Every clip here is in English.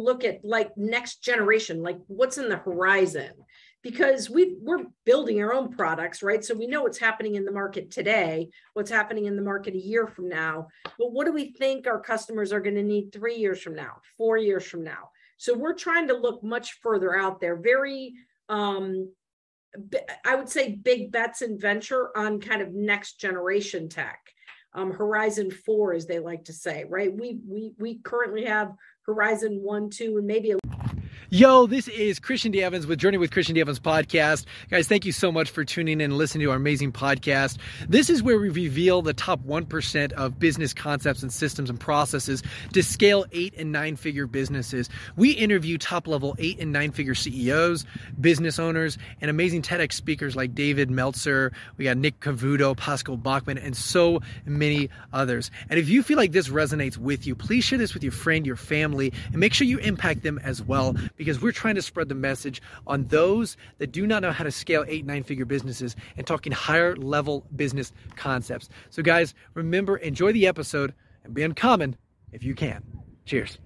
look at like next generation, like what's in the horizon because we we're building our own products, right? So we know what's happening in the market today, what's happening in the market a year from now. But what do we think our customers are going to need three years from now, four years from now? So we're trying to look much further out there, very um, I would say big bets and venture on kind of next generation tech. Um, Horizon four, as they like to say, right? We we we currently have Horizon one, two, and maybe a Yo, this is Christian D. Evans with Journey with Christian D. Evans podcast. Guys, thank you so much for tuning in and listening to our amazing podcast. This is where we reveal the top 1% of business concepts and systems and processes to scale eight and nine figure businesses. We interview top level eight and nine figure CEOs, business owners, and amazing TEDx speakers like David Meltzer. We got Nick Cavuto, Pascal Bachman, and so many others. And if you feel like this resonates with you, please share this with your friend, your family, and make sure you impact them as well we're trying to spread the message on those that do not know how to scale eight, nine figure businesses and talking higher level business concepts. So, guys, remember, enjoy the episode and be uncommon if you can. Cheers.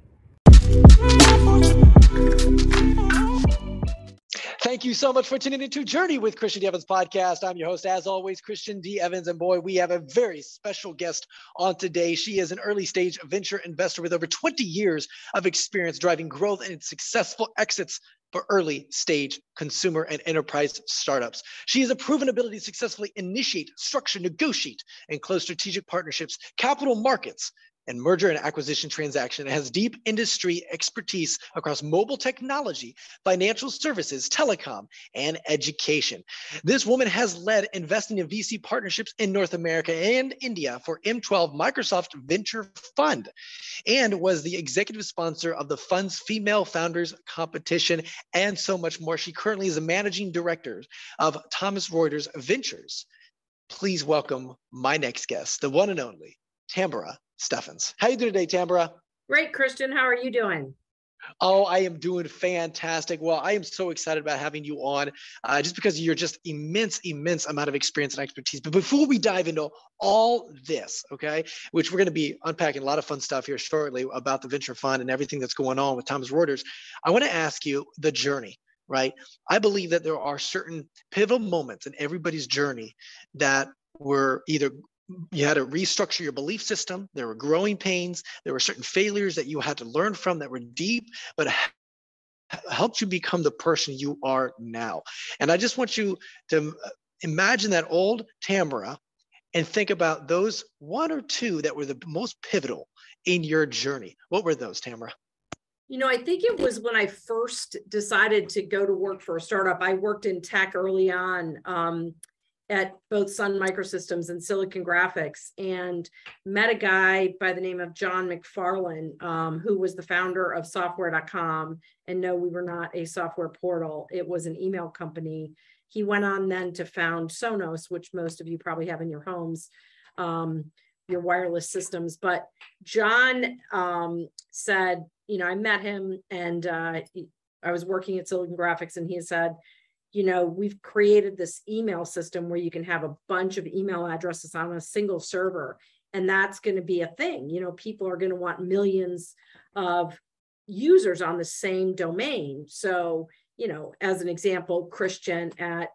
Thank you so much for tuning into Journey with Christian D. Evans podcast. I'm your host, as always, Christian D. Evans. And boy, we have a very special guest on today. She is an early stage venture investor with over 20 years of experience driving growth and successful exits for early stage consumer and enterprise startups. She has a proven ability to successfully initiate, structure, negotiate, and close strategic partnerships, capital markets, and merger and acquisition transaction and has deep industry expertise across mobile technology, financial services, telecom, and education. This woman has led investing in VC partnerships in North America and India for M12 Microsoft Venture Fund and was the executive sponsor of the fund's Female Founders Competition and so much more. She currently is a managing director of Thomson Reuters Ventures. Please welcome my next guest, the one and only Tamara Steffens. How you doing today, Tamara? Great, Christian. How are you doing? Oh, I am doing fantastic. Well, I am so excited about having you on, uh, just because you're just immense, immense amount of experience and expertise. But before we dive into all this, okay, which we're going to be unpacking a lot of fun stuff here shortly about the venture fund and everything that's going on with Thomson Reuters, I want to ask you the journey. Right. I believe that there are certain pivotal moments in everybody's journey that were either you had to restructure your belief system. There were growing pains. There were certain failures that you had to learn from that were deep, but helped you become the person you are now. And I just want you to uh, imagine that old Tamara and think about those one or two that were the most pivotal in your journey. What were those, Tamara? You know, I think it was when I first decided to go to work for a startup. I worked in tech early on. Um, at both Sun Microsystems and Silicon Graphics and met a guy by the name of John MacFarlane, um, who was the founder of software.com. And no, we were not a software portal, it was an email company. He went on then to found Sonos, which most of you probably have in your homes, um, your wireless systems. But John um, said, you know, I met him and uh, I was working at Silicon Graphics, and he said, you know, we've created this email system where you can have a bunch of email addresses on a single server. And that's going to be a thing. You know, people are going to want millions of users on the same domain. So, you know, as an example, Christian at,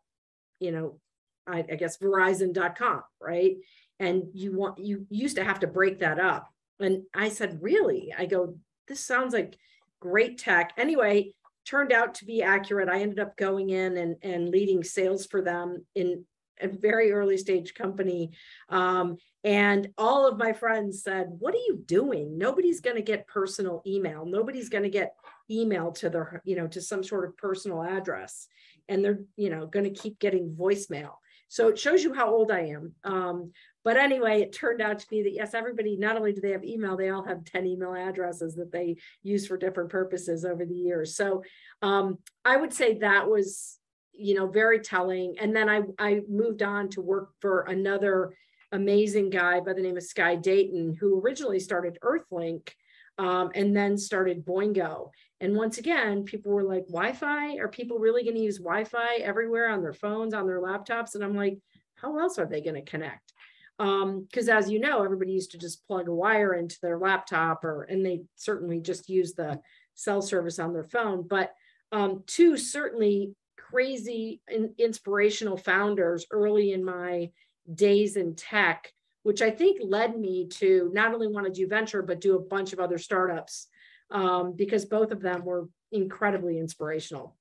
you know, I, I guess Verizon.com, right? And you want, you used to have to break that up. And I said, really? I go, this sounds like great tech. Anyway, turned out to be accurate. I ended up going in and, and leading sales for them in a very early stage company. Um, and all of my friends said, What are you doing? Nobody's going to get personal email. Nobody's going to get email to their, you know, to some sort of personal address. And they're, you know, going to keep getting voicemail. So it shows you how old I am. Um, but anyway, it turned out to be that yes, everybody, not only do they have email, they all have 10 email addresses that they use for different purposes over the years. So um, I would say that was, you know, very telling. And then I, I moved on to work for another amazing guy by the name of Sky Dayton, who originally started Earthlink um, and then started Boingo. And once again, people were like, Wi Fi? Are people really going to use Wi Fi everywhere on their phones, on their laptops? And I'm like, how else are they going to connect? Because um, as you know everybody used to just plug a wire into their laptop or and they certainly just use the cell service on their phone. But um, two certainly crazy and inspirational founders early in my days in tech, which I think led me to not only want to do venture, but do a bunch of other startups um, because both of them were incredibly inspirational.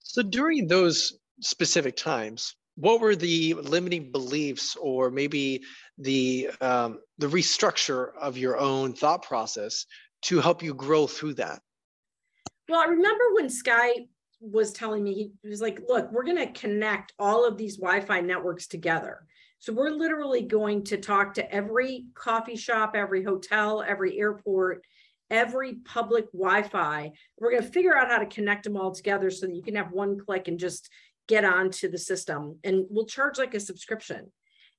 So during those specific times, what were the limiting beliefs or maybe the um, the restructure of your own thought process to help you grow through that? Well, I remember when Sky was telling me, he was like, look, we're going to connect all of these Wi Fi networks together. So we're literally going to talk to every coffee shop, every hotel, every airport, every public Wi Fi. We're going to figure out how to connect them all together so that you can have one click and just get onto the system. And we'll charge like a subscription.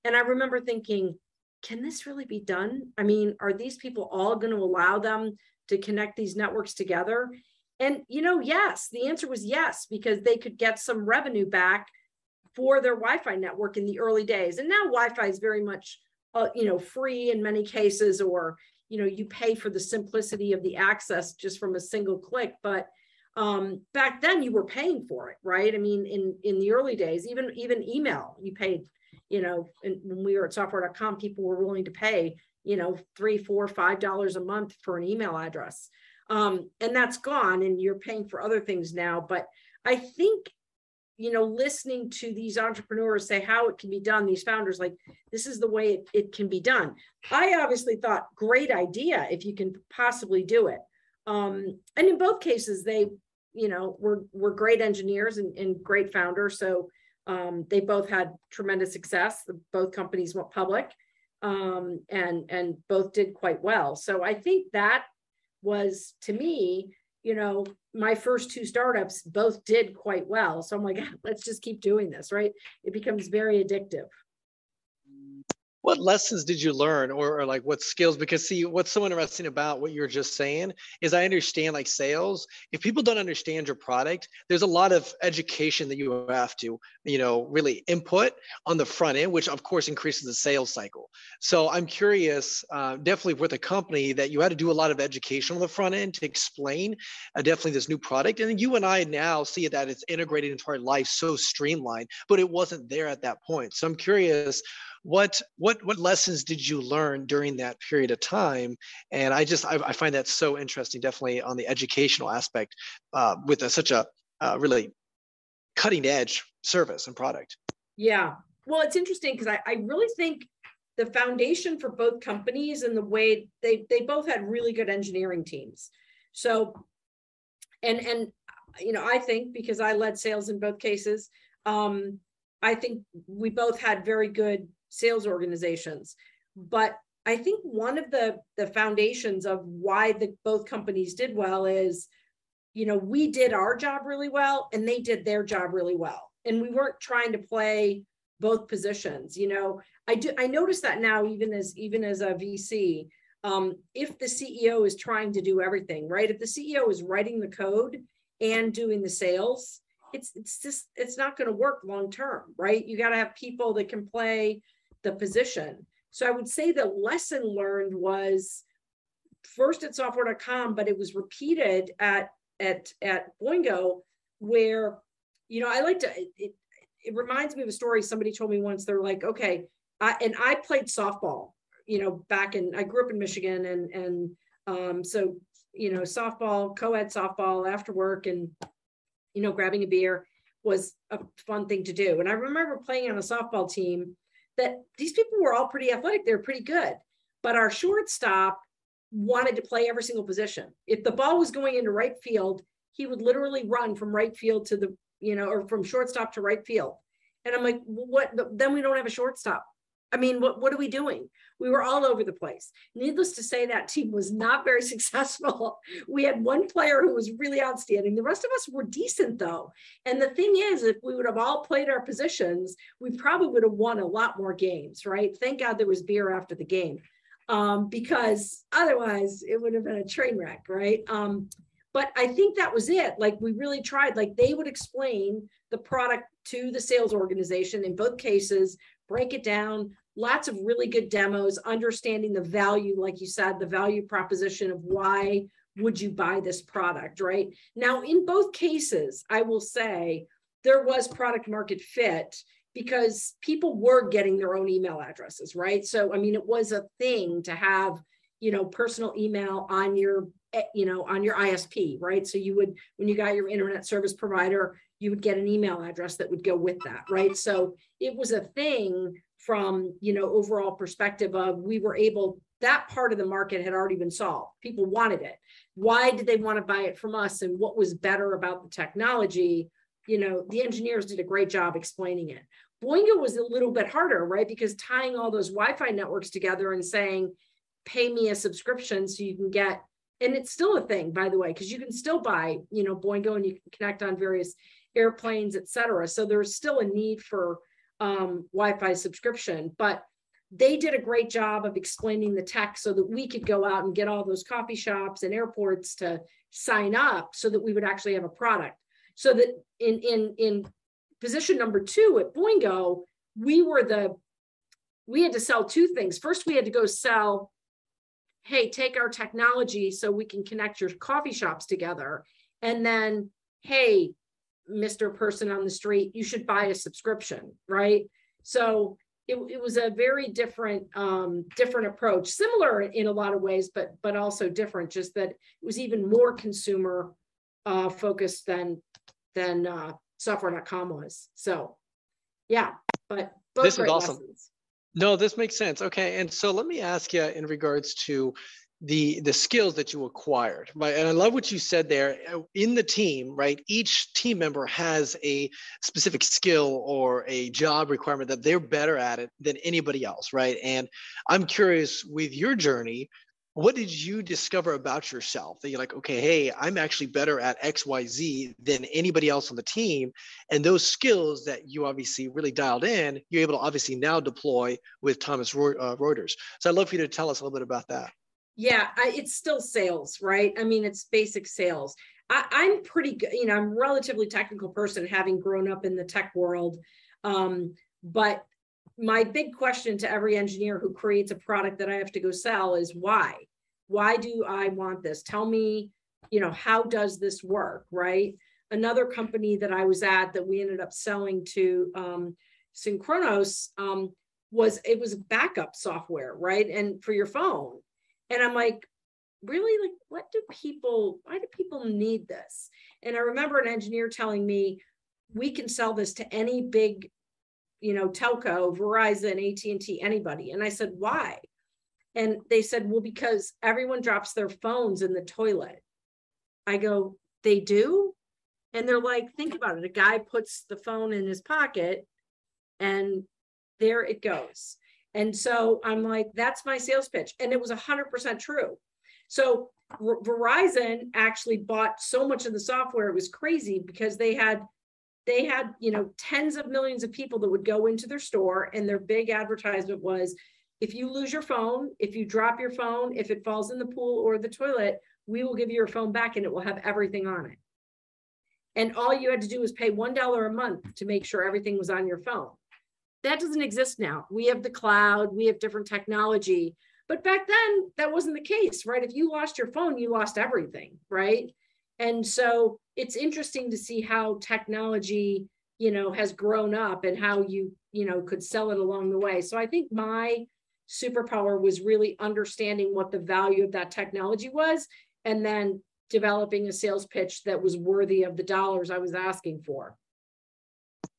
And I remember thinking, can this really be done? I mean, are these people all going to allow them to connect these networks together? And, you know, yes, the answer was yes, because they could get some revenue back for their Wi-Fi network in the early days. And now Wi-Fi is very much, uh, you know, free in many cases, or, you know, you pay for the simplicity of the access just from a single click. But um, back then you were paying for it, right? I mean, in, in the early days, even, even email, you paid, you know, when we were at software.com, people were willing to pay, you know, three, four, five dollars a month for an email address. Um, and that's gone and you're paying for other things now but i think you know listening to these entrepreneurs say how it can be done these founders like this is the way it, it can be done. I obviously thought great idea if you can possibly do it um, and in both cases they you know were were great engineers and, and great founders so um, they both had tremendous success both companies went public um, and and both did quite well so i think that was to me, you know, my first two startups both did quite well. So I'm like, let's just keep doing this, right? It becomes very addictive what lessons did you learn or, or, like what skills? Because see what's so interesting about what you're just saying is i understand like sales. If people don't understand your product there's a lot of education that you have to you know really input on the front end which of course increases the sales cycle. So i'm curious uh, definitely with a company that you had to do a lot of education on the front end to explain uh, definitely this new product and you and i now see that it's integrated into our life so streamlined but it wasn't there at that point. So i'm curious what what what lessons did you learn during that period of time? And i just i, I find that so interesting definitely on the educational aspect uh, with a, such a uh, really cutting edge service and product. Yeah. Well it's interesting because I, I really think the foundation for both companies and the way they they both had really good engineering teams. So and and you know i think because i led sales in both cases um i think we both had very good sales organizations. But I think one of the the foundations of why the both companies did well is, you know, we did our job really well and they did their job really well. And we weren't trying to play both positions. You know, I do I notice that now even as even as a VC, um, if the CEO is trying to do everything, right? If the CEO is writing the code and doing the sales, it's it's just it's not going to work long term, right? You got to have people that can play the position. So I would say the lesson learned was first at software.com, but it was repeated at at at Boingo, where you know I like to it, it reminds me of a story somebody told me once. They're like, okay, I, and I played softball, you know, back in I grew up in Michigan, and and um, so you know, softball, co-ed softball after work, and you know, grabbing a beer was a fun thing to do. And I remember playing on a softball team that these people were all pretty athletic. They were pretty good. But our shortstop wanted to play every single position. If the ball was going into right field, he would literally run from right field to the, you know, or from shortstop to right field. And I'm like, what? Then we don't have a shortstop. I mean, what, what are we doing? We were all over the place. Needless to say, that team was not very successful. We had one player who was really outstanding. The rest of us were decent, though. And the thing is, if we would have all played our positions, we probably would have won a lot more games, right? Thank God there was beer after the game, um, because otherwise it would have been a train wreck, right? Um, but I think that was it. Like we really tried. Like they would explain the product to the sales organization in both cases, break it down, lots of really good demos, understanding the value, like you said, the value proposition of why would you buy this product, right? Now, in both cases, I will say there was product market fit because people were getting their own email addresses, right? So, I mean, it was a thing to have, you know, personal email on your, eh, you know, on your ISP, right? So you would, when you got your internet service provider, you would get an email address that would go with that, right? So it was a thing from, you know, overall perspective of we were able, that part of the market had already been solved. People wanted it. Why did they want to buy it from us? And what was better about the technology? You know, the engineers did a great job explaining it. Boingo was a little bit harder, right? Because tying all those Wi-Fi networks together and saying, pay me a subscription so you can get, and it's still a thing, by the way, because you can still buy, you know, Boingo and you can connect on various airplanes, et cetera. So there's still a need for um, Wi-Fi subscription, but they did a great job of explaining the tech so that we could go out and get all those coffee shops and airports to sign up so that we would actually have a product. So that in in in position number two at Boingo, we were the we had to sell two things. First, we had to go sell, hey, take our technology so we can connect your coffee shops together. And then, hey, Mr. Person on the street, you should buy a subscription, right? So it, it was a very different um, different approach, similar in a lot of ways, but but also different. Just that it was even more consumer uh, focused than than uh, software.com was. So yeah, but this is awesome. Lessons. No, this makes sense. Okay, and so let me ask you in regards to the the skills that you acquired right? And i love what you said there in the team right? Each team member has a specific skill or a job requirement that they're better at it than anybody else right? And i'm curious with your journey what did you discover about yourself that you're like okay hey i'm actually better at xyz than anybody else on the team and those skills that you obviously really dialed in you're able to obviously now deploy with thomson uh, reuters. So i'd love for you to tell us a little bit about that yeah, I, it's still sales, right? I mean, it's basic sales. I, I'm pretty good, you know, I'm relatively technical person having grown up in the tech world. Um, but my big question to every engineer who creates a product that I have to go sell is why? Why do I want this? Tell me, you know, how does this work, right? Another company that I was at that we ended up selling to um, Synchronoss um, was it was backup software, right? And for your phone. And I'm like, really? Like what do people why do people need this? And i remember an engineer telling me we can sell this to any big you know telco verizon at&t anybody. And i said why? And they said well because everyone drops their phones in the toilet. I go they do? And they're like think about it. A guy puts the phone in his pocket and there it goes and so I'm like, that's my sales pitch. And it was 100% true. So Verizon actually bought so much of the software, it was crazy because they had they had you know tens of millions of people that would go into their store and their big advertisement was if you lose your phone if you drop your phone if it falls in the pool or the toilet we will give you your phone back and it will have everything on it and all you had to do was pay one dollar a month to make sure everything was on your phone that doesn't exist now. We have the cloud, we have different technology. But back then, that wasn't the case, right? If you lost your phone, you lost everything, right? And so it's interesting to see how technology, you know, has grown up and how you, you know, could sell it along the way. So I think my superpower was really understanding what the value of that technology was and then developing a sales pitch that was worthy of the dollars I was asking for.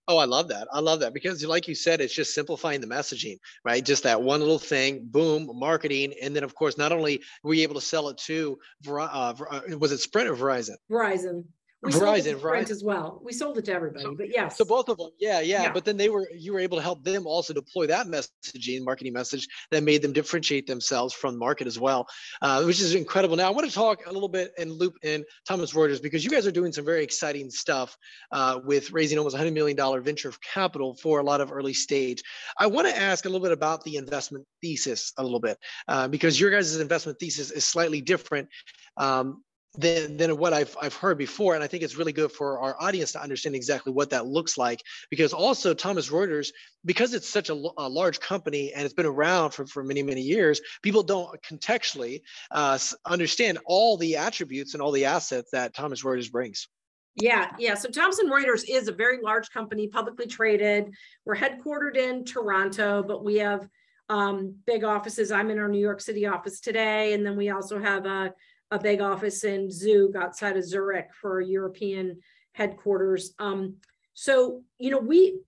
Oh, I love that. I love that because, like you said, it's just simplifying the messaging, right? Just that one little thing, boom, marketing, and then of course, not only were you able to sell it to, uh, uh, was it Sprint or Verizon? Verizon. We Verizon, Verizon as well. We sold it to everybody, so, but yes. So both of them, yeah, yeah, yeah, But then they were you were able to help them also deploy that messaging, marketing message that made them differentiate themselves from market as well, uh, which is incredible. Now I want to talk a little bit and loop in Thomson Reuters because you guys are doing some very exciting stuff uh, with raising almost 100 million dollar venture capital for a lot of early stage. I want to ask a little bit about the investment thesis a little bit uh, because your guys' investment thesis is slightly different. Um, than, than what I've, I've heard before. And I think it's really good for our audience to understand exactly what that looks like. Because also, Thomson Reuters, because it's such a, a large company and it's been around for, for many, many years, people don't contextually uh, understand all the attributes and all the assets that Thomson Reuters brings. Yeah, yeah. So Thomson Reuters is a very large company, publicly traded. We're headquartered in Toronto, but we have um, big offices. I'm in our New York City office today, and then we also have a a big office in Zug outside of Zurich for European headquarters. Um, so, you know, we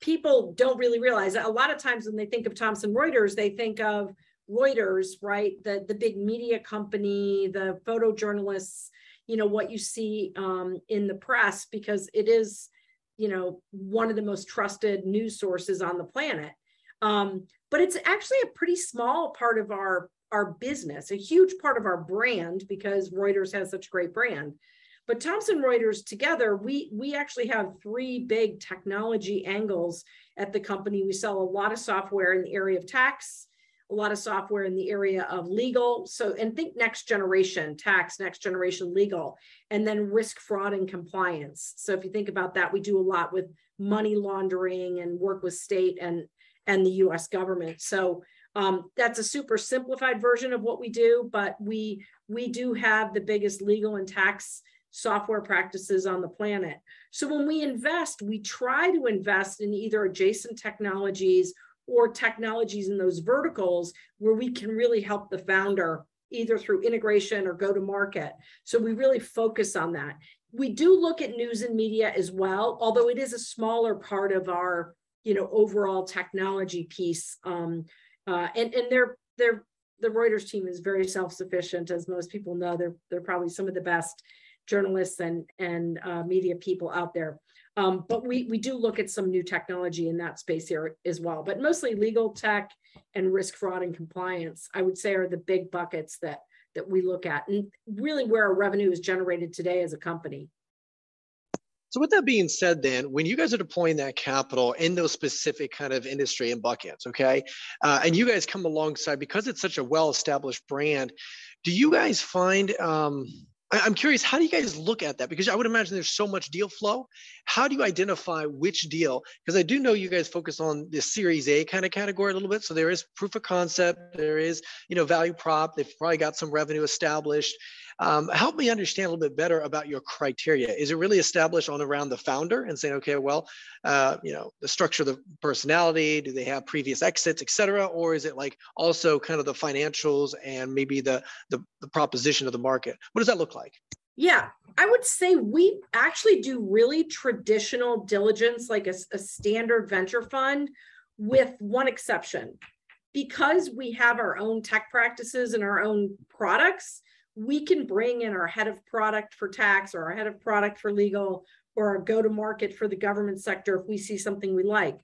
people don't really realize a lot of times when they think of Thomson Reuters, they think of Reuters, right? The the big media company, the photojournalists, you know, what you see um, in the press, because it is, you know, one of the most trusted news sources on the planet. Um, but it's actually a pretty small part of our our business, a huge part of our brand because Reuters has such a great brand. But Thomson Reuters together, we we actually have three big technology angles at the company. We sell a lot of software in the area of tax, a lot of software in the area of legal. So, and think next generation tax, next generation legal, and then risk, fraud, and compliance. So, if you think about that, we do a lot with money laundering and work with state and and the U.S. government. So, um, that's a super simplified version of what we do, but we we do have the biggest legal and tax software practices on the planet. So when we invest, we try to invest in either adjacent technologies or technologies in those verticals where we can really help the founder either through integration or go to market. So we really focus on that. We do look at news and media as well, although it is a smaller part of our, you know, overall technology piece. Um, uh, and and they're they're the Reuters team is very self-sufficient, as most people know. They're they're probably some of the best journalists and and uh, media people out there. Um, but we we do look at some new technology in that space here as well. But mostly legal tech and risk, fraud, and compliance, I would say, are the big buckets that that we look at, and really where our revenue is generated today as a company. So with that being said, then when you guys are deploying that capital in those specific kind of industry and buckets, okay, uh, and you guys come alongside because it's such a well-established brand, do you guys find um, I'm curious, how do you guys look at that? Because I would imagine there's so much deal flow. How do you identify which deal? Because I do know you guys focus on the Series A kind of category a little bit. So there is proof of concept, there is, you know, value prop. They've probably got some revenue established. Um, help me understand a little bit better about your criteria. Is it really established on around the founder and saying, okay, well, uh, you know, the structure of the personality, do they have previous exits, et cetera? Or is it like also kind of the financials and maybe the, the, the proposition of the market? What does that look like? Yeah, I would say we actually do really traditional diligence, like a, a, standard venture fund, with one exception. Because we have our own tech practices and our own products, we can bring in our head of product for tax or our head of product for legal or our go to market for the government sector if we see something we like.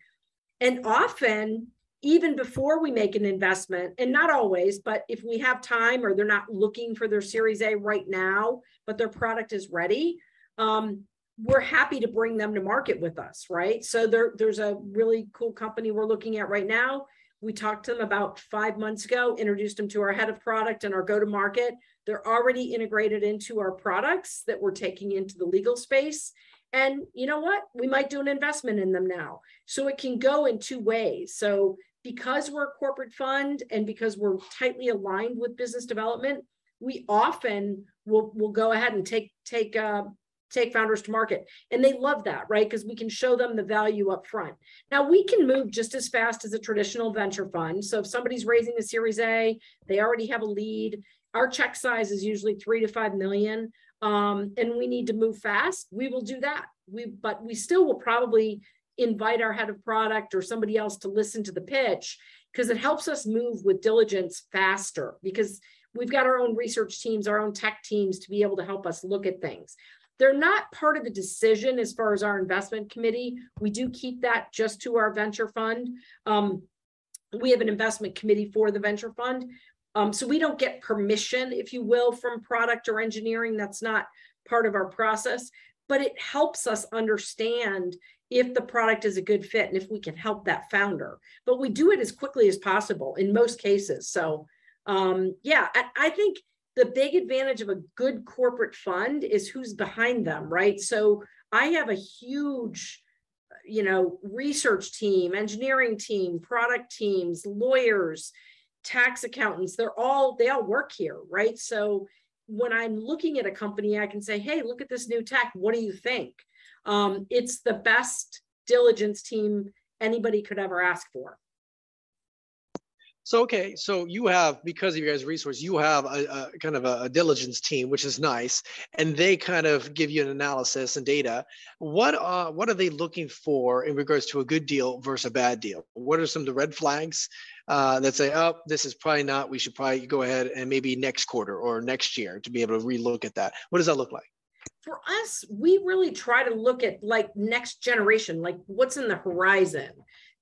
And often, even before we make an investment, and not always, but if we have time or they're not looking for their Series A right now, but their product is ready, um, we're happy to bring them to market with us, right? So there, there's a really cool company we're looking at right now. We talked to them about five months ago, introduced them to our head of product and our go to market. They're already integrated into our products that we're taking into the legal space. And you know what? We might do an investment in them now. So it can go in two ways. So because we're a corporate fund and because we're tightly aligned with business development, we often will will go ahead and take take uh, take founders to market. And they love that, right? Because we can show them the value up front. Now we can move just as fast as a traditional venture fund. So if somebody's raising a series A, they already have a lead. Our check size is usually three to five million. Um, and we need to move fast, we will do that. We but we still will probably invite our head of product or somebody else to listen to the pitch because it helps us move with diligence faster because we've got our own research teams, our own tech teams to be able to help us look at things. They're not part of the decision as far as our investment committee. We do keep that just to our venture fund. Um, we have an investment committee for the venture fund. Um, so we don't get permission, if you will, from product or engineering. That's not part of our process, but it helps us understand if the product is a good fit and if we can help that founder. But we do it as quickly as possible in most cases. So um, yeah, I, I think the big advantage of a good corporate fund is who's behind them, right? So I have a huge, you know, research team, engineering team, product teams, lawyers, tax accountants. They're all, they all work here, right? So when I'm looking at a company, I can say, hey, look at this new tech. What do you think? Um, it's the best diligence team anybody could ever ask for. So okay, so you have because of your guys' resource, you have a, a kind of a, a, diligence team, which is nice, and they kind of give you an analysis and data. What uh, what are they looking for in regards to a good deal versus a bad deal? What are some of the red flags uh, that say, oh, this is probably not. We should probably go ahead and maybe next quarter or next year to be able to relook at that. What does that look like? For us, we really try to look at like next generation, like what's in the horizon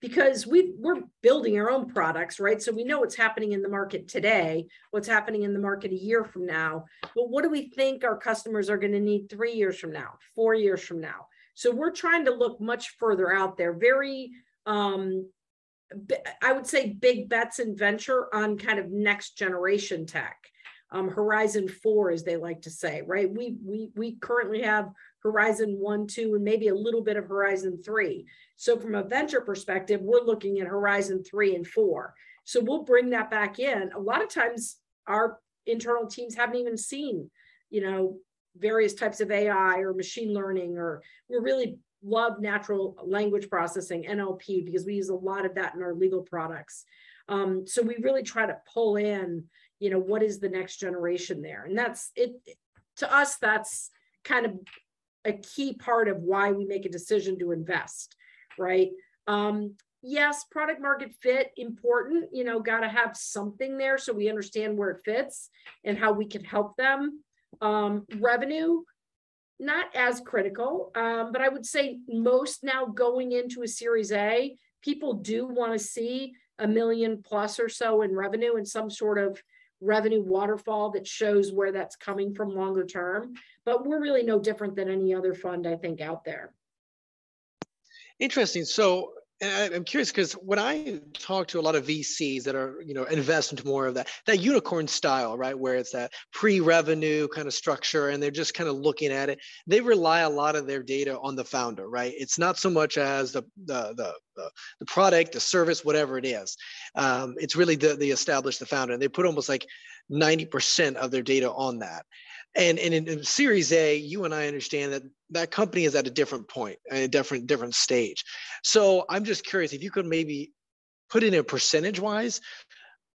because we we're building our own products right? So we know what's happening in the market today what's happening in the market a year from now. But what do we think our customers are going to need three years from now four years from now? So we're trying to look much further out there very um i would say big bets and venture on kind of next generation tech um, horizon four as they like to say right we we we currently have horizon one two and maybe a little bit of horizon three so from a venture perspective, we're looking at horizon three and four. So we'll bring that back in. A lot of times our internal teams haven't even seen, you know, various types of AI or machine learning, or we really love natural language processing, NLP, because we use a lot of that in our legal products. Um, so we really try to pull in, you know, what is the next generation there? And that's it to us, that's kind of a key part of why we make a decision to invest right? Um, yes, product market fit important, you know, got to have something there so we understand where it fits and how we can help them. Um, revenue, not as critical, um, but I would say most now going into a series A, people do want to see a million plus or so in revenue and some sort of revenue waterfall that shows where that's coming from longer term. But we're really no different than any other fund, I think, out there. Interesting. So I'm curious because when I talk to a lot of VCs that are, you know, invest into more of that that unicorn style, right, where it's that pre-revenue kind of structure, and they're just kind of looking at it. They rely a lot of their data on the founder, right? It's not so much as the the the, the product, the service, whatever it is. Um, it's really the the established the founder, and they put almost like 90% of their data on that. And, and in, in, Series A, you and I understand that that company is at a different point, a different different stage. So I'm just curious if you could maybe put in a percentage wise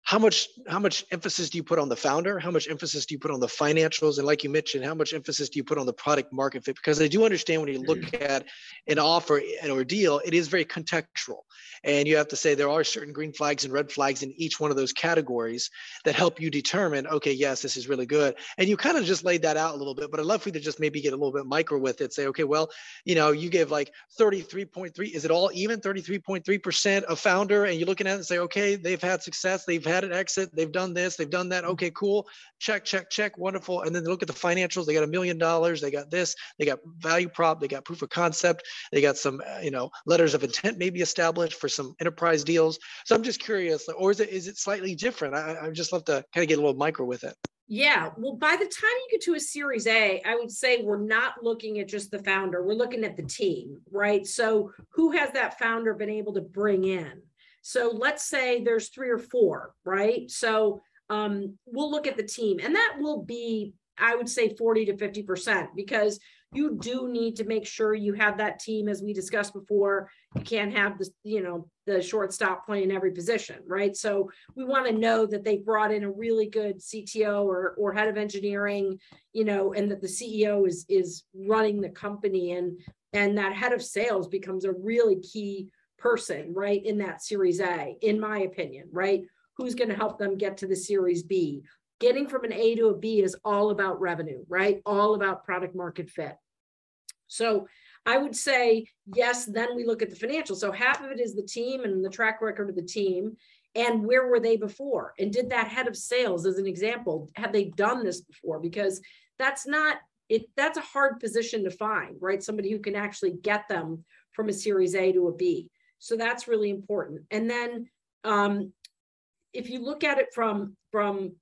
how much how much emphasis do you put on the founder? How much emphasis do you put on the financials? And like you mentioned how much emphasis do you put on the product market fit? Because i do understand when you look mm-hmm. at an offer or deal it is very contextual. And you have to say there are certain green flags and red flags in each one of those categories that help you determine okay yes this is really good. And you kind of just laid that out a little bit but i'd love for you to just maybe get a little bit micro with it. Say okay well you know you give like 33.3 is it all even 33.3% of founder? And you're looking at it and say okay they've had success they've had had an exit, they've done this, they've done that. Okay, cool. Check, check, check. Wonderful. And then they look at the financials. They got a million dollars. They got this. They got value prop. They got proof of concept. They got some, uh, you know, letters of intent maybe established for some enterprise deals. So I'm just curious, or is it is it slightly different? I, I just love to kind of get a little micro with it. Yeah. Well, by the time you get to a series A, I would say we're not looking at just the founder, we're looking at the team, right? So, who has that founder been able to bring in? So let's say there's three or four, right? So um, we'll look at the team, and that will be, I would say, 40 to 50%, because you do need to make sure you have that team, as we discussed before. You can't have the, you know, the shortstop playing every position, right? So we want to know that they brought in a really good CTO or or head of engineering, you know, and that the CEO is is running the company and and that head of sales becomes a really key person, right, in that Series A, in my opinion, right? Who's going to help them get to the Series B? Getting from an A to a B is all about revenue, right? All about product market fit. So I would say, yes, then we look at the financials. So half of it is the team and the track record of the team. And where were they before? And did that head of sales, as an example, have they done this before? Because that's not it that's a hard position to find right somebody who can actually get them from a series a to a b so that's really important. And then um, if you look at it from from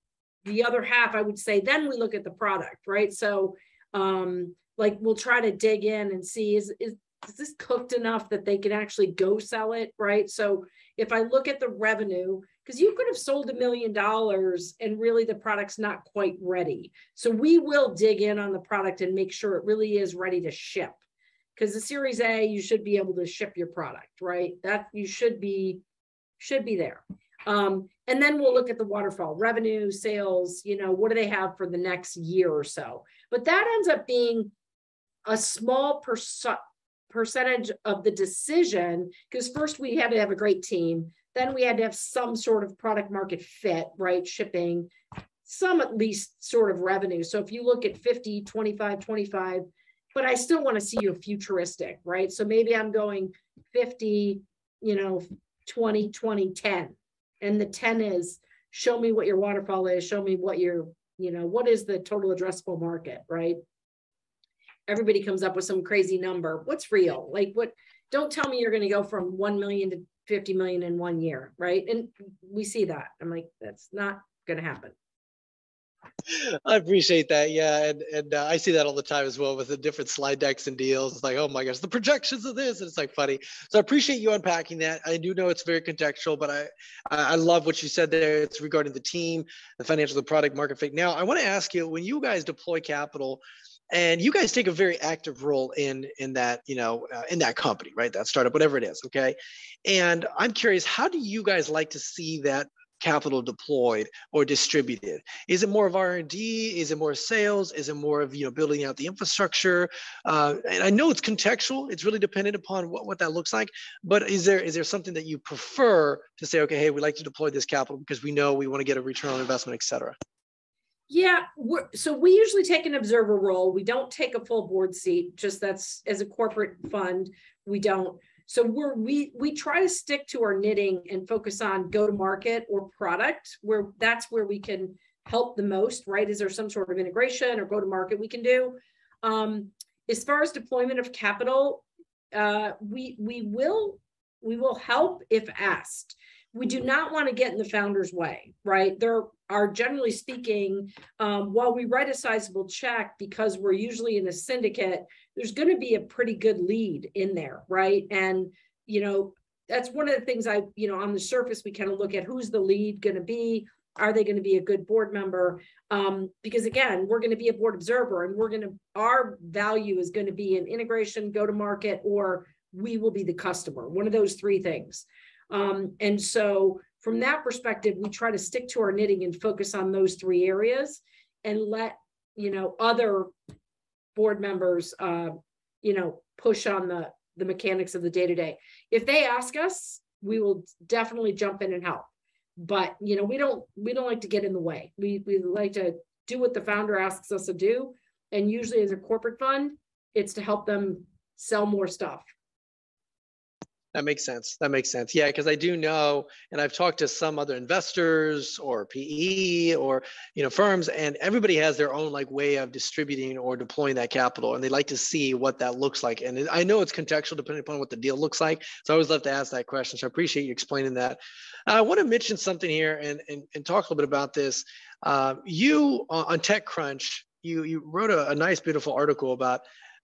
the other half, I would say, then we look at the product, right? So, um, like we'll try to dig in and see is, is is this cooked enough that they can actually go sell it, right? So if I look at the revenue, because you could have sold a million dollars and really the product's not quite ready. So we will dig in on the product and make sure it really is ready to ship. Because the Series A, you should be able to ship your product, right? That you should be should be there. Um, and then we'll look at the waterfall revenue, sales, you know, what do they have for the next year or so? But that ends up being a small percent percentage of the decision because first we had to have a great team then we had to have some sort of product market fit right shipping some at least sort of revenue so if you look at 50 25 25 but i still want to see you futuristic right? So maybe i'm going 50 you know 20 20 10 and the 10 is show me what your waterfall is show me what your you know what is the total addressable market right? Everybody comes up with some crazy number. What's real? Like what don't tell me you're going to go from 1 million to 50 million in one year right? And we see that. I'm like that's not going to happen I appreciate that. Yeah, and and uh, I see that all the time as well with the different slide decks and deals. It's like, oh my gosh, the projections of this, and it's like funny. So I appreciate you unpacking that. I do know it's very contextual, but I I love what you said there. It's regarding the team, the financial, the product market fit. Now, I want to ask you when you guys deploy capital, and you guys take a very active role in in that you know uh, in that company, right? That startup, whatever it is. Okay, and I'm curious, how do you guys like to see that capital deployed or distributed? Is it more of R&D? Is it more sales? Is it more of you know building out the infrastructure? Uh, and I know it's contextual. It's really dependent upon what, what that looks like. But is there is there something that you prefer to say, okay, hey, we like to deploy this capital because we know we want to get a return on investment, et cetera? Yeah, so we usually take an observer role. We don't take a full board seat. Just that's as a corporate fund, we don't. So we're we we try to stick to our knitting and focus on go to market or product where that's where we can help the most, right? Is there some sort of integration or go to market we can do? Um, as far as deployment of capital, uh, we we will we will help if asked. We do not want to get in the founder's way, right? There are generally speaking, um, while we write a sizable check because we're usually in a syndicate, there's going to be a pretty good lead in there, right? And, you know, that's one of the things I, you know, on the surface, we kind of look at who's the lead going to be. Are they going to be a good board member? Um, because again, we're going to be a board observer and we're going to, our value is going to be in integration, go to market, or we will be the customer, one of those three things. Um, and so from that perspective, we try to stick to our knitting and focus on those three areas and let, you know, other board members, uh, you know, push on the the mechanics of the day to day. If they ask us, we will definitely jump in and help. But you know, we don't we don't like to get in the way. We we like to do what the founder asks us to do, and usually as a corporate fund, it's to help them sell more stuff. That makes sense. That makes sense. Yeah, because I do know, and I've talked to some other investors or PE or you know firms, and everybody has their own like way of distributing or deploying that capital, and they like to see what that looks like. And I know it's contextual depending upon what the deal looks like. So I always love to ask that question. So I appreciate you explaining that. I want to mention something here and and, and talk a little bit about this. Uh, you on TechCrunch, you you wrote a, a nice, beautiful article about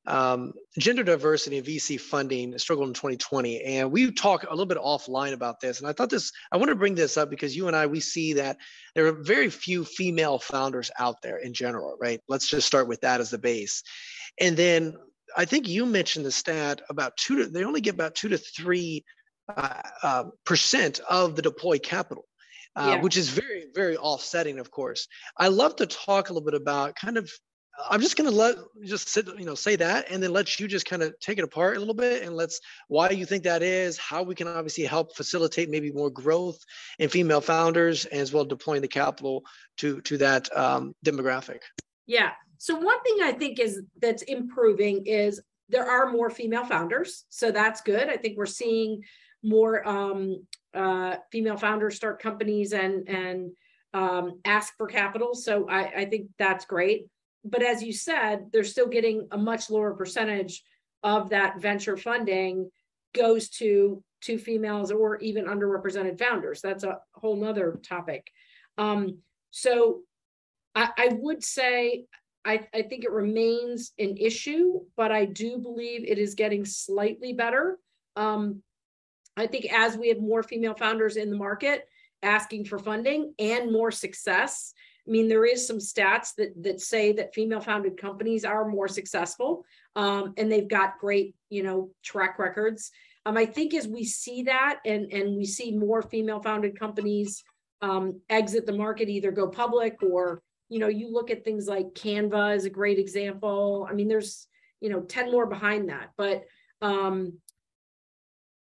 um, gender diversity and VC funding struggled in 2020. And we talk a little bit offline about this. And I thought this, I want to bring this up because you and I, we see that there are very few female founders out there in general, right? Let's just start with that as the base. And then I think you mentioned the stat about two to, they only get about two to three uh, uh, percent of the deployed capital. Uh, yeah. which is very, very offsetting, of course. I love to talk a little bit about kind of I'm just gonna let just sit, you know, say that, and then let you just kind of take it apart a little bit, and let's why you think that is, how we can obviously help facilitate maybe more growth in female founders, as well deploying the capital to to that um, demographic. Yeah. So one thing I think is that's improving is there are more female founders, so that's good. I think we're seeing more um, uh, female founders start companies and and um, ask for capital. So I, I think that's great but as you said, they're still getting a much lower percentage of that venture funding goes to to females or even underrepresented founders. That's a whole nother topic. Um, so I, I would say I, I think it remains an issue, but I do believe it is getting slightly better. Um, I think as we have more female founders in the market asking for funding and more success, I mean, there is some stats that that say that female founded companies are more successful um, and they've got great, you know, track records. Um, I think as we see that and, and we see more female founded companies um, exit the market, either go public or, you know, you look at things like Canva is a great example. I mean, there's, you know, 10 more behind that. But um,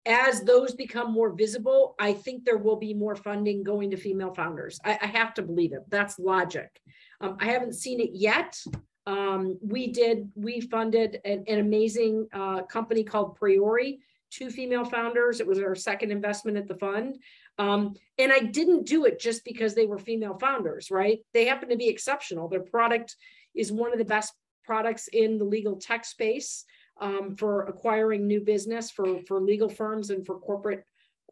as those become more visible, I think there will be more funding going to female founders. I, I have to believe it. That's logic. Um, I haven't seen it yet. Um, we did, we funded an, an amazing uh, company called Priori, two female founders. It was our second investment at the fund. Um, and I didn't do it just because they were female founders, right? They happen to be exceptional. Their product is one of the best products in the legal tech space um, for acquiring new business for, for legal firms and for corporate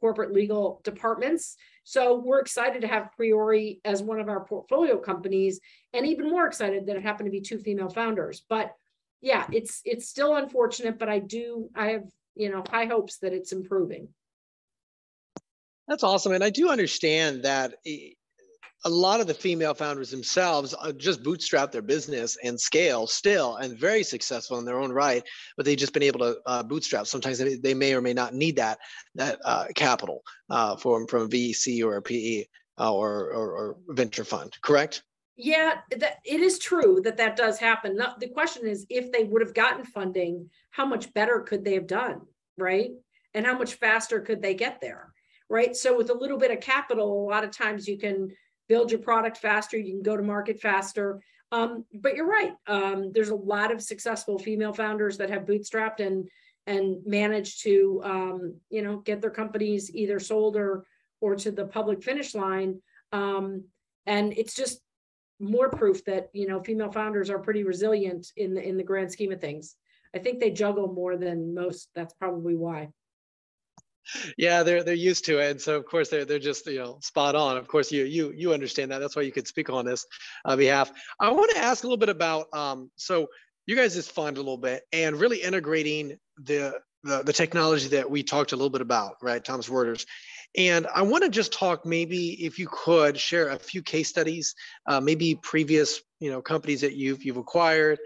corporate legal departments. So we're excited to have Priori as one of our portfolio companies, and even more excited that it happened to be two female founders. But yeah, it's it's still unfortunate, but I do I have you know high hopes that it's improving. That's awesome, and I do understand that a lot of the female founders themselves uh, just bootstrap their business and scale still and very successful in their own right but they've just been able to uh, bootstrap. Sometimes they, may or may not need that that uh, capital uh, from from a vc or a pe uh, or, or, or venture fund correct? Yeah that it is true that that does happen. The question is if they would have gotten funding how much better could they have done right? And how much faster could they get there right? So with a little bit of capital a lot of times you can build your product faster, you can go to market faster. Um, but you're right. Um, there's a lot of successful female founders that have bootstrapped and and managed to um, you know get their companies either sold or or to the public finish line. Um, and it's just more proof that you know female founders are pretty resilient in the in the grand scheme of things. I think they juggle more than most. That's probably why yeah they're they're used to it and so of course they're they're just you know spot on. Of course you you you understand that. That's why you could speak on this uh, behalf. I want to ask a little bit about um so you guys just fund a little bit and really integrating the the, the technology that we talked a little bit about right thomson reuters and i want to just talk maybe if you could share a few case studies uh, maybe previous you know companies that you've you've acquired.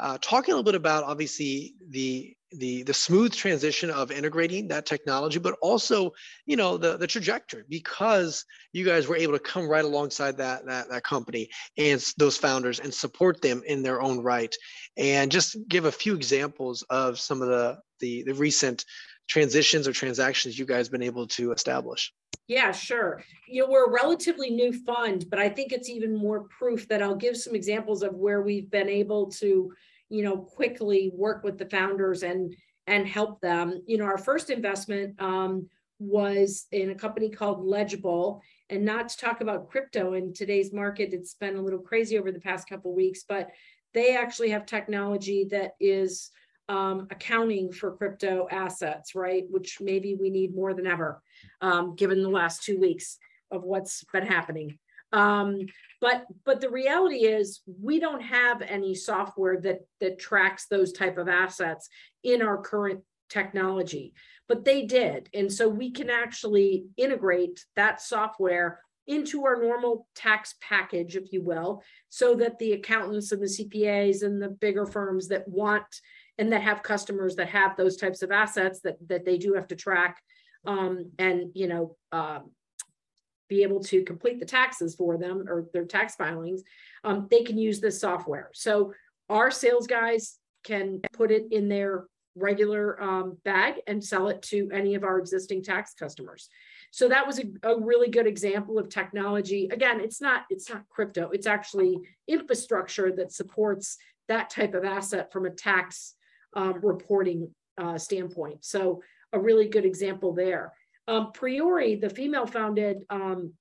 Uh, talking a little bit about obviously the the the smooth transition of integrating that technology but also you know the the trajectory because you guys were able to come right alongside that that, that company and those founders and support them in their own right and just give a few examples of some of the the, the recent transitions or transactions you guys been able to establish yeah, sure. You know, we're a relatively new fund, but I think it's even more proof that I'll give some examples of where we've been able to you know, quickly work with the founders and and help them. You know, our first investment um, was in a company called Ledgible, and not to talk about crypto in today's market, it's been a little crazy over the past couple weeks, but they actually have technology that is um, accounting for crypto assets, right? Which maybe we need more than ever, um, given the last two weeks of what's been happening. Um, but but the reality is we don't have any software that that tracks those type of assets in our current technology but they did. And so we can actually integrate that software into our normal tax package if you will so that the accountants and the cpas and the bigger firms that want and that have customers that have those types of assets that that they do have to track um, and you know um, be able to complete the taxes for them or their tax filings, um, they can use this software. So our sales guys can put it in their regular um, bag and sell it to any of our existing tax customers. So that was a, a, really good example of technology. Again, it's not it's not crypto. It's actually infrastructure that supports that type of asset from a tax um, reporting uh, standpoint. So a really good example there. Um, Priori, the female founded um,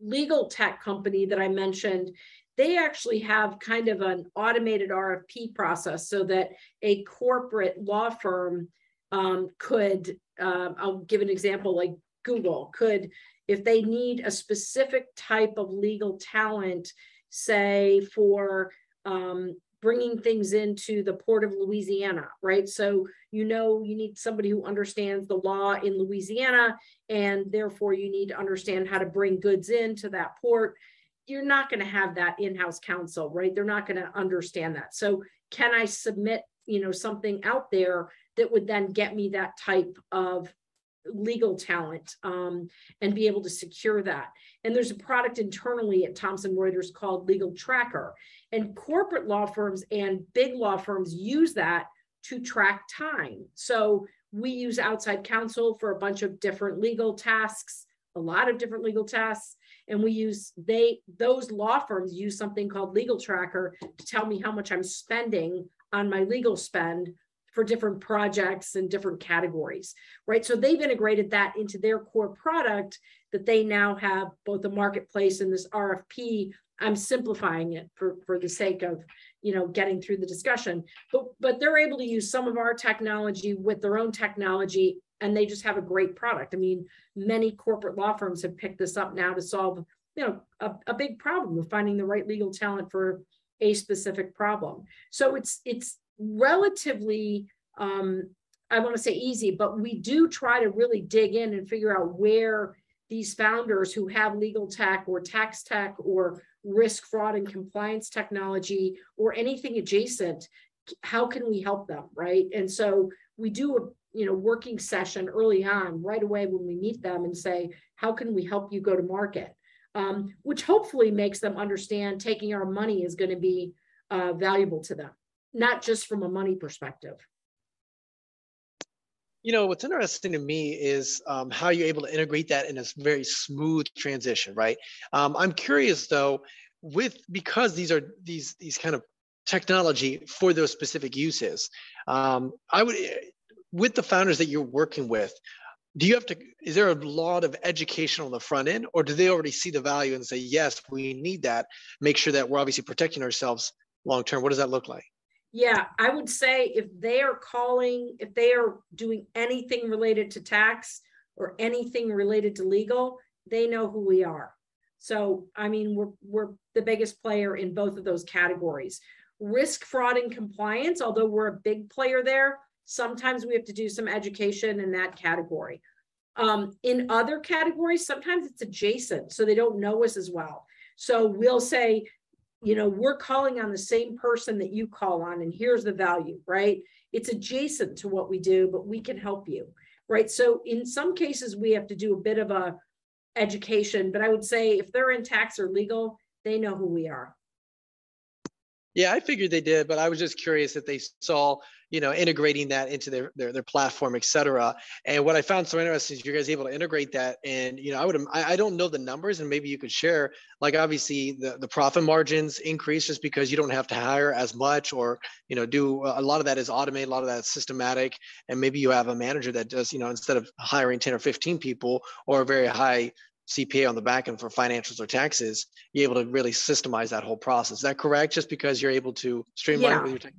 legal tech company that I mentioned, they actually have kind of an automated RFP process so that a corporate law firm um, could, uh, I'll give an example like Google could, if they need a specific type of legal talent, say for um, bringing things into the port of Louisiana, right? So you know you need somebody who understands the law in Louisiana, and therefore you need to understand how to bring goods into that port. You're not going to have that in-house counsel, right? They're not going to understand that. So can I submit, you know, something out there that would then get me that type of legal talent um, and be able to secure that. And there's a product internally at Thomson Reuters called Legal Tracker. And corporate law firms and big law firms use that to track time. So we use outside counsel for a bunch of different legal tasks, a lot of different legal tasks. And we use they those law firms use something called Legal Tracker to tell me how much I'm spending on my legal spend for different projects and different categories, right? So they've integrated that into their core product that they now have both a marketplace and this RFP. I'm simplifying it for, for the sake of, you know, getting through the discussion, but, but they're able to use some of our technology with their own technology and they just have a great product. I mean, many corporate law firms have picked this up now to solve, you know, a, a big problem of finding the right legal talent for a specific problem. So it's, it's, relatively um, I want to say easy, but we do try to really dig in and figure out where these founders who have legal tech or tax tech or risk fraud and compliance technology or anything adjacent, how can we help them, right? And so we do a you know working session early on, right away when we meet them and say, how can we help you go to market? Um, which hopefully makes them understand taking our money is going to be uh, valuable to them not just from a money perspective. You know, what's interesting to me is um, how you're able to integrate that in a very smooth transition, right? Um, I'm curious though, with because these are these these kind of technology for those specific uses. Um, I would, with the founders that you're working with, do you have to is there a lot of education on the front end or do they already see the value and say yes we need that make sure that we're obviously protecting ourselves long term what does that look like yeah, I would say if they are calling, if they are doing anything related to tax or anything related to legal, they know who we are. So, I mean, we're, we're the biggest player in both of those categories. Risk, fraud, and compliance, although we're a big player there, sometimes we have to do some education in that category. Um, in other categories, sometimes it's adjacent, so they don't know us as well. So we'll say, you know, we're calling on the same person that you call on, and here's the value, right? It's adjacent to what we do, but we can help you, right? So in some cases, we have to do a bit of a education, but I would say if they're in tax or legal, they know who we are. Yeah, I figured they did, but I was just curious that they saw, you know, integrating that into their their, their platform, et cetera. And what I found so interesting is you guys able to integrate that. And you know, I would I, I don't know the numbers, and maybe you could share. Like obviously the the profit margins increase just because you don't have to hire as much, or you know, do uh, a lot of that is automated, a lot of that is systematic, and maybe you have a manager that does, you know, instead of hiring ten or fifteen people or a very high CPA on the back end for financials or taxes, you're able to really systemize that whole process. Is that correct? Just because you're able to streamline yeah. it with your tech?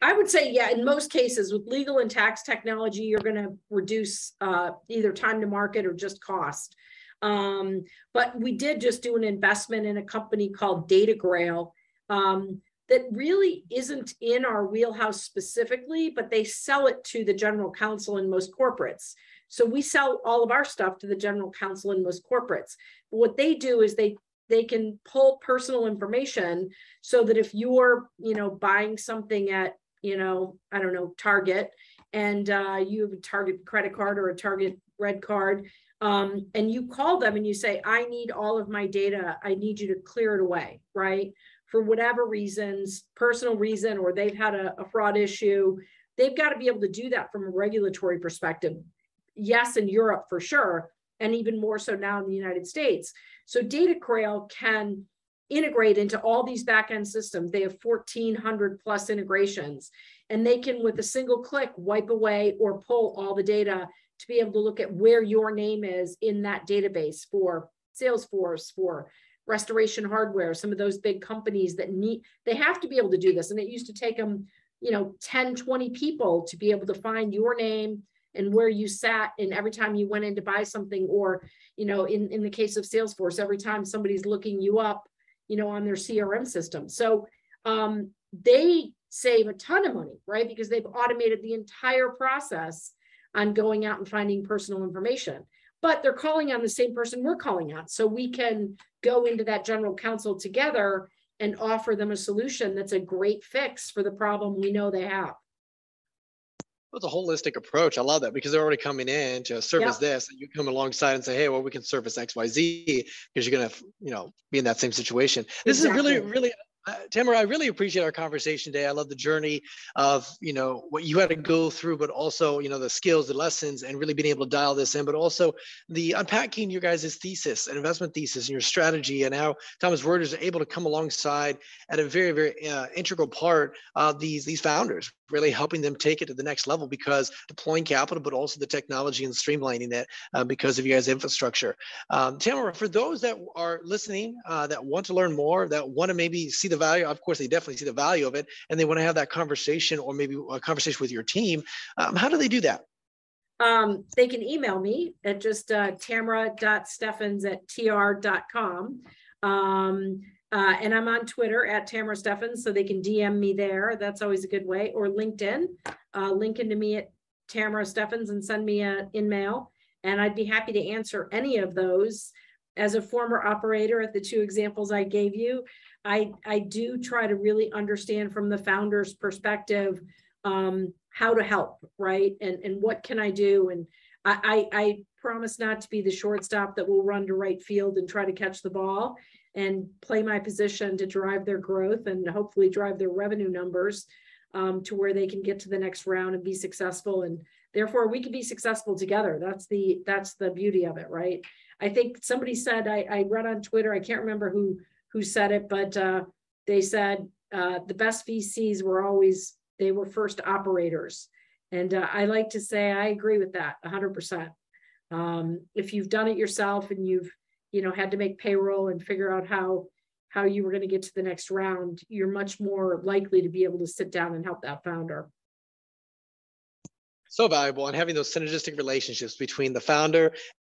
I would say, yeah, in most cases with legal and tax technology, you're going to reduce uh, either time to market or just cost. Um, but we did just do an investment in a company called DataGrail um, that really isn't in our wheelhouse specifically, but they sell it to the general counsel in most corporates. So we sell all of our stuff to the general counsel in most corporates. But what they do is they they can pull personal information so that if you're you know buying something at you know i don't know target and uh, you have a target credit card or a target red card um, and you call them and you say i need all of my data. I need you to clear it away right? For whatever reasons personal reason or they've had a, a fraud issue they've got to be able to do that from a regulatory perspective yes, in Europe for sure, and even more so now in the United States. So DataGrail can integrate into all these backend systems. They have 1,400 plus integrations, and they can, with a single click, wipe away or pull all the data to be able to look at where your name is in that database for Salesforce, for restoration hardware, some of those big companies that need, they have to be able to do this. And it used to take them, you know, 10, 20 people to be able to find your name, and where you sat and every time you went in to buy something or you know in, in the case of salesforce every time somebody's looking you up you know, on their CRM system. So um, they save a ton of money, right? Because they've automated the entire process on going out and finding personal information. But they're calling on the same person we're calling on. So we can go into that general counsel together and offer them a solution that's a great fix for the problem we know they have. It's a holistic approach. I love that because they're already coming in to service yep. this, and you come alongside and say, "Hey, well, we can service X, Y, Z," because you're gonna, you know, be in that same situation. This exactly. is really, really uh, Tamara, I really appreciate our conversation today. I love the journey of you know what you had to go through, but also you know the skills, the lessons, and really being able to dial this in. But also the unpacking your guys' thesis and investment thesis and your strategy, and how Thomson Reuters is able to come alongside at a very very uh, integral part of these these founders, really helping them take it to the next level because deploying capital, but also the technology and streamlining it uh, because of you guys' infrastructure. Um, Tamara, for those that are listening uh, that want to learn more, that want to maybe see the value, of course, they definitely see the value of it, and they want to have that conversation or maybe a conversation with your team. Um, how do they do that? Um, they can email me at just uh, tamara.steffens at tr.com. Um, uh, and I'm on Twitter at Tamara Steffens, so they can DM me there. That's always a good way. Or LinkedIn, uh, link into me at Tamara Steffens and send me an email. And I'd be happy to answer any of those. As a former operator at the two examples I gave you, I, I do try to really understand from the founder's perspective um, how to help, right? And, and what can I do? And I, I, I promise not to be the shortstop that will run to right field and try to catch the ball and play my position to drive their growth and hopefully drive their revenue numbers um, to where they can get to the next round and be successful and therefore we can be successful together that's the that's the beauty of it right i think somebody said i, I read on twitter i can't remember who who said it but uh, they said uh, the best vcs were always they were first operators. And uh, i like to say i agree with that 100% um, if you've done it yourself and you've you know had to make payroll and figure out how how you were going to get to the next round you're much more likely to be able to sit down and help that founder. So valuable and having those synergistic relationships between the founder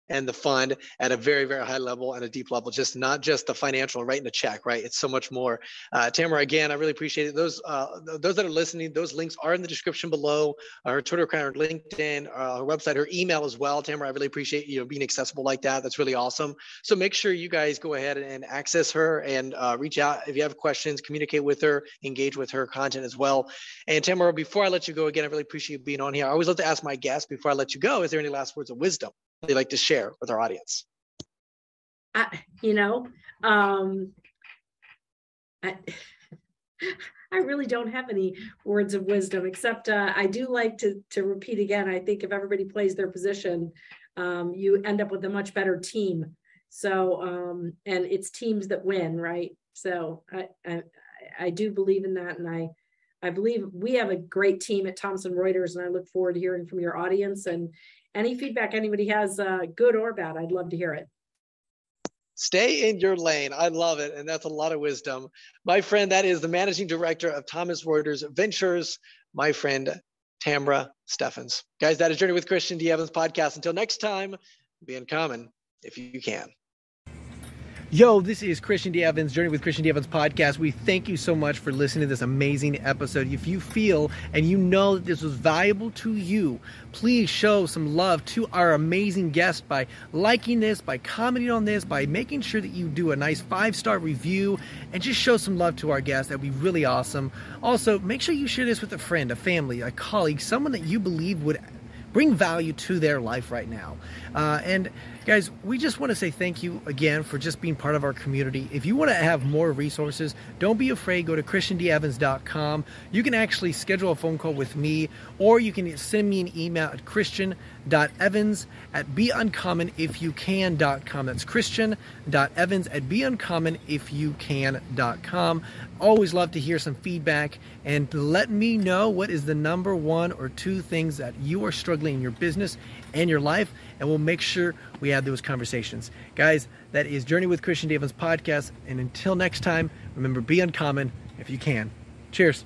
and the fund at a very very high level and a deep level just not just the financial writing a check right? It's so much more. Uh, tamara again i really appreciate it. Those uh, those that are listening those links are in the description below our twitter account linkedin uh, our website her email as well. Tamara i really appreciate you know being accessible like that. That's really awesome. So make sure you guys go ahead and access her and uh, reach out. If you have questions communicate with her engage with her content as well. And tamara before i let you go again i really appreciate you being on here. I always love to ask my guests before i let you go is there any last words of wisdom they like to share with our audience? I, you know, um, I, I really don't have any words of wisdom, except uh, I do like to to repeat again. I think if everybody plays their position, um, you end up with a much better team. So, um, and it's teams that win, right? So, I, I I do believe in that, and I I believe we have a great team at Thomson Reuters, and I look forward to hearing from your audience and any feedback anybody has, uh, good or bad, I'd love to hear it. Stay in your lane. I love it. And that's a lot of wisdom. My friend, that is the managing director of Thomson Reuters Ventures, my friend, Tamara Steffens. Guys, that is Journey with Christian D. Evans podcast. Until next time, be uncommon if you can. Yo, this is Christian D. Evans, Journey with Christian D. Evans podcast. We thank you so much for listening to this amazing episode. If you feel and you know that this was valuable to you, please show some love to our amazing guest by liking this, by commenting on this, by making sure that you do a nice five star review and just show some love to our guest. That'd be really awesome. Also, make sure you share this with a friend, a family, a colleague, someone that you believe would bring value to their life right now. Uh, and Guys, we just want to say thank you again for just being part of our community. If you want to have more resources, don't be afraid. Go to christiandevans.com. You can actually schedule a phone call with me, or you can send me an email at christian.evans at beuncommonifyoucan.com. That's christian.evans at beuncommonifyoucan.com. Always love to hear some feedback and let me know what is the number one or two things that you are struggling in your business and your life, and we'll make sure we have those conversations. Guys, that is Journey with Christian D. Evans podcast. And until next time, remember be uncommon if you can. Cheers.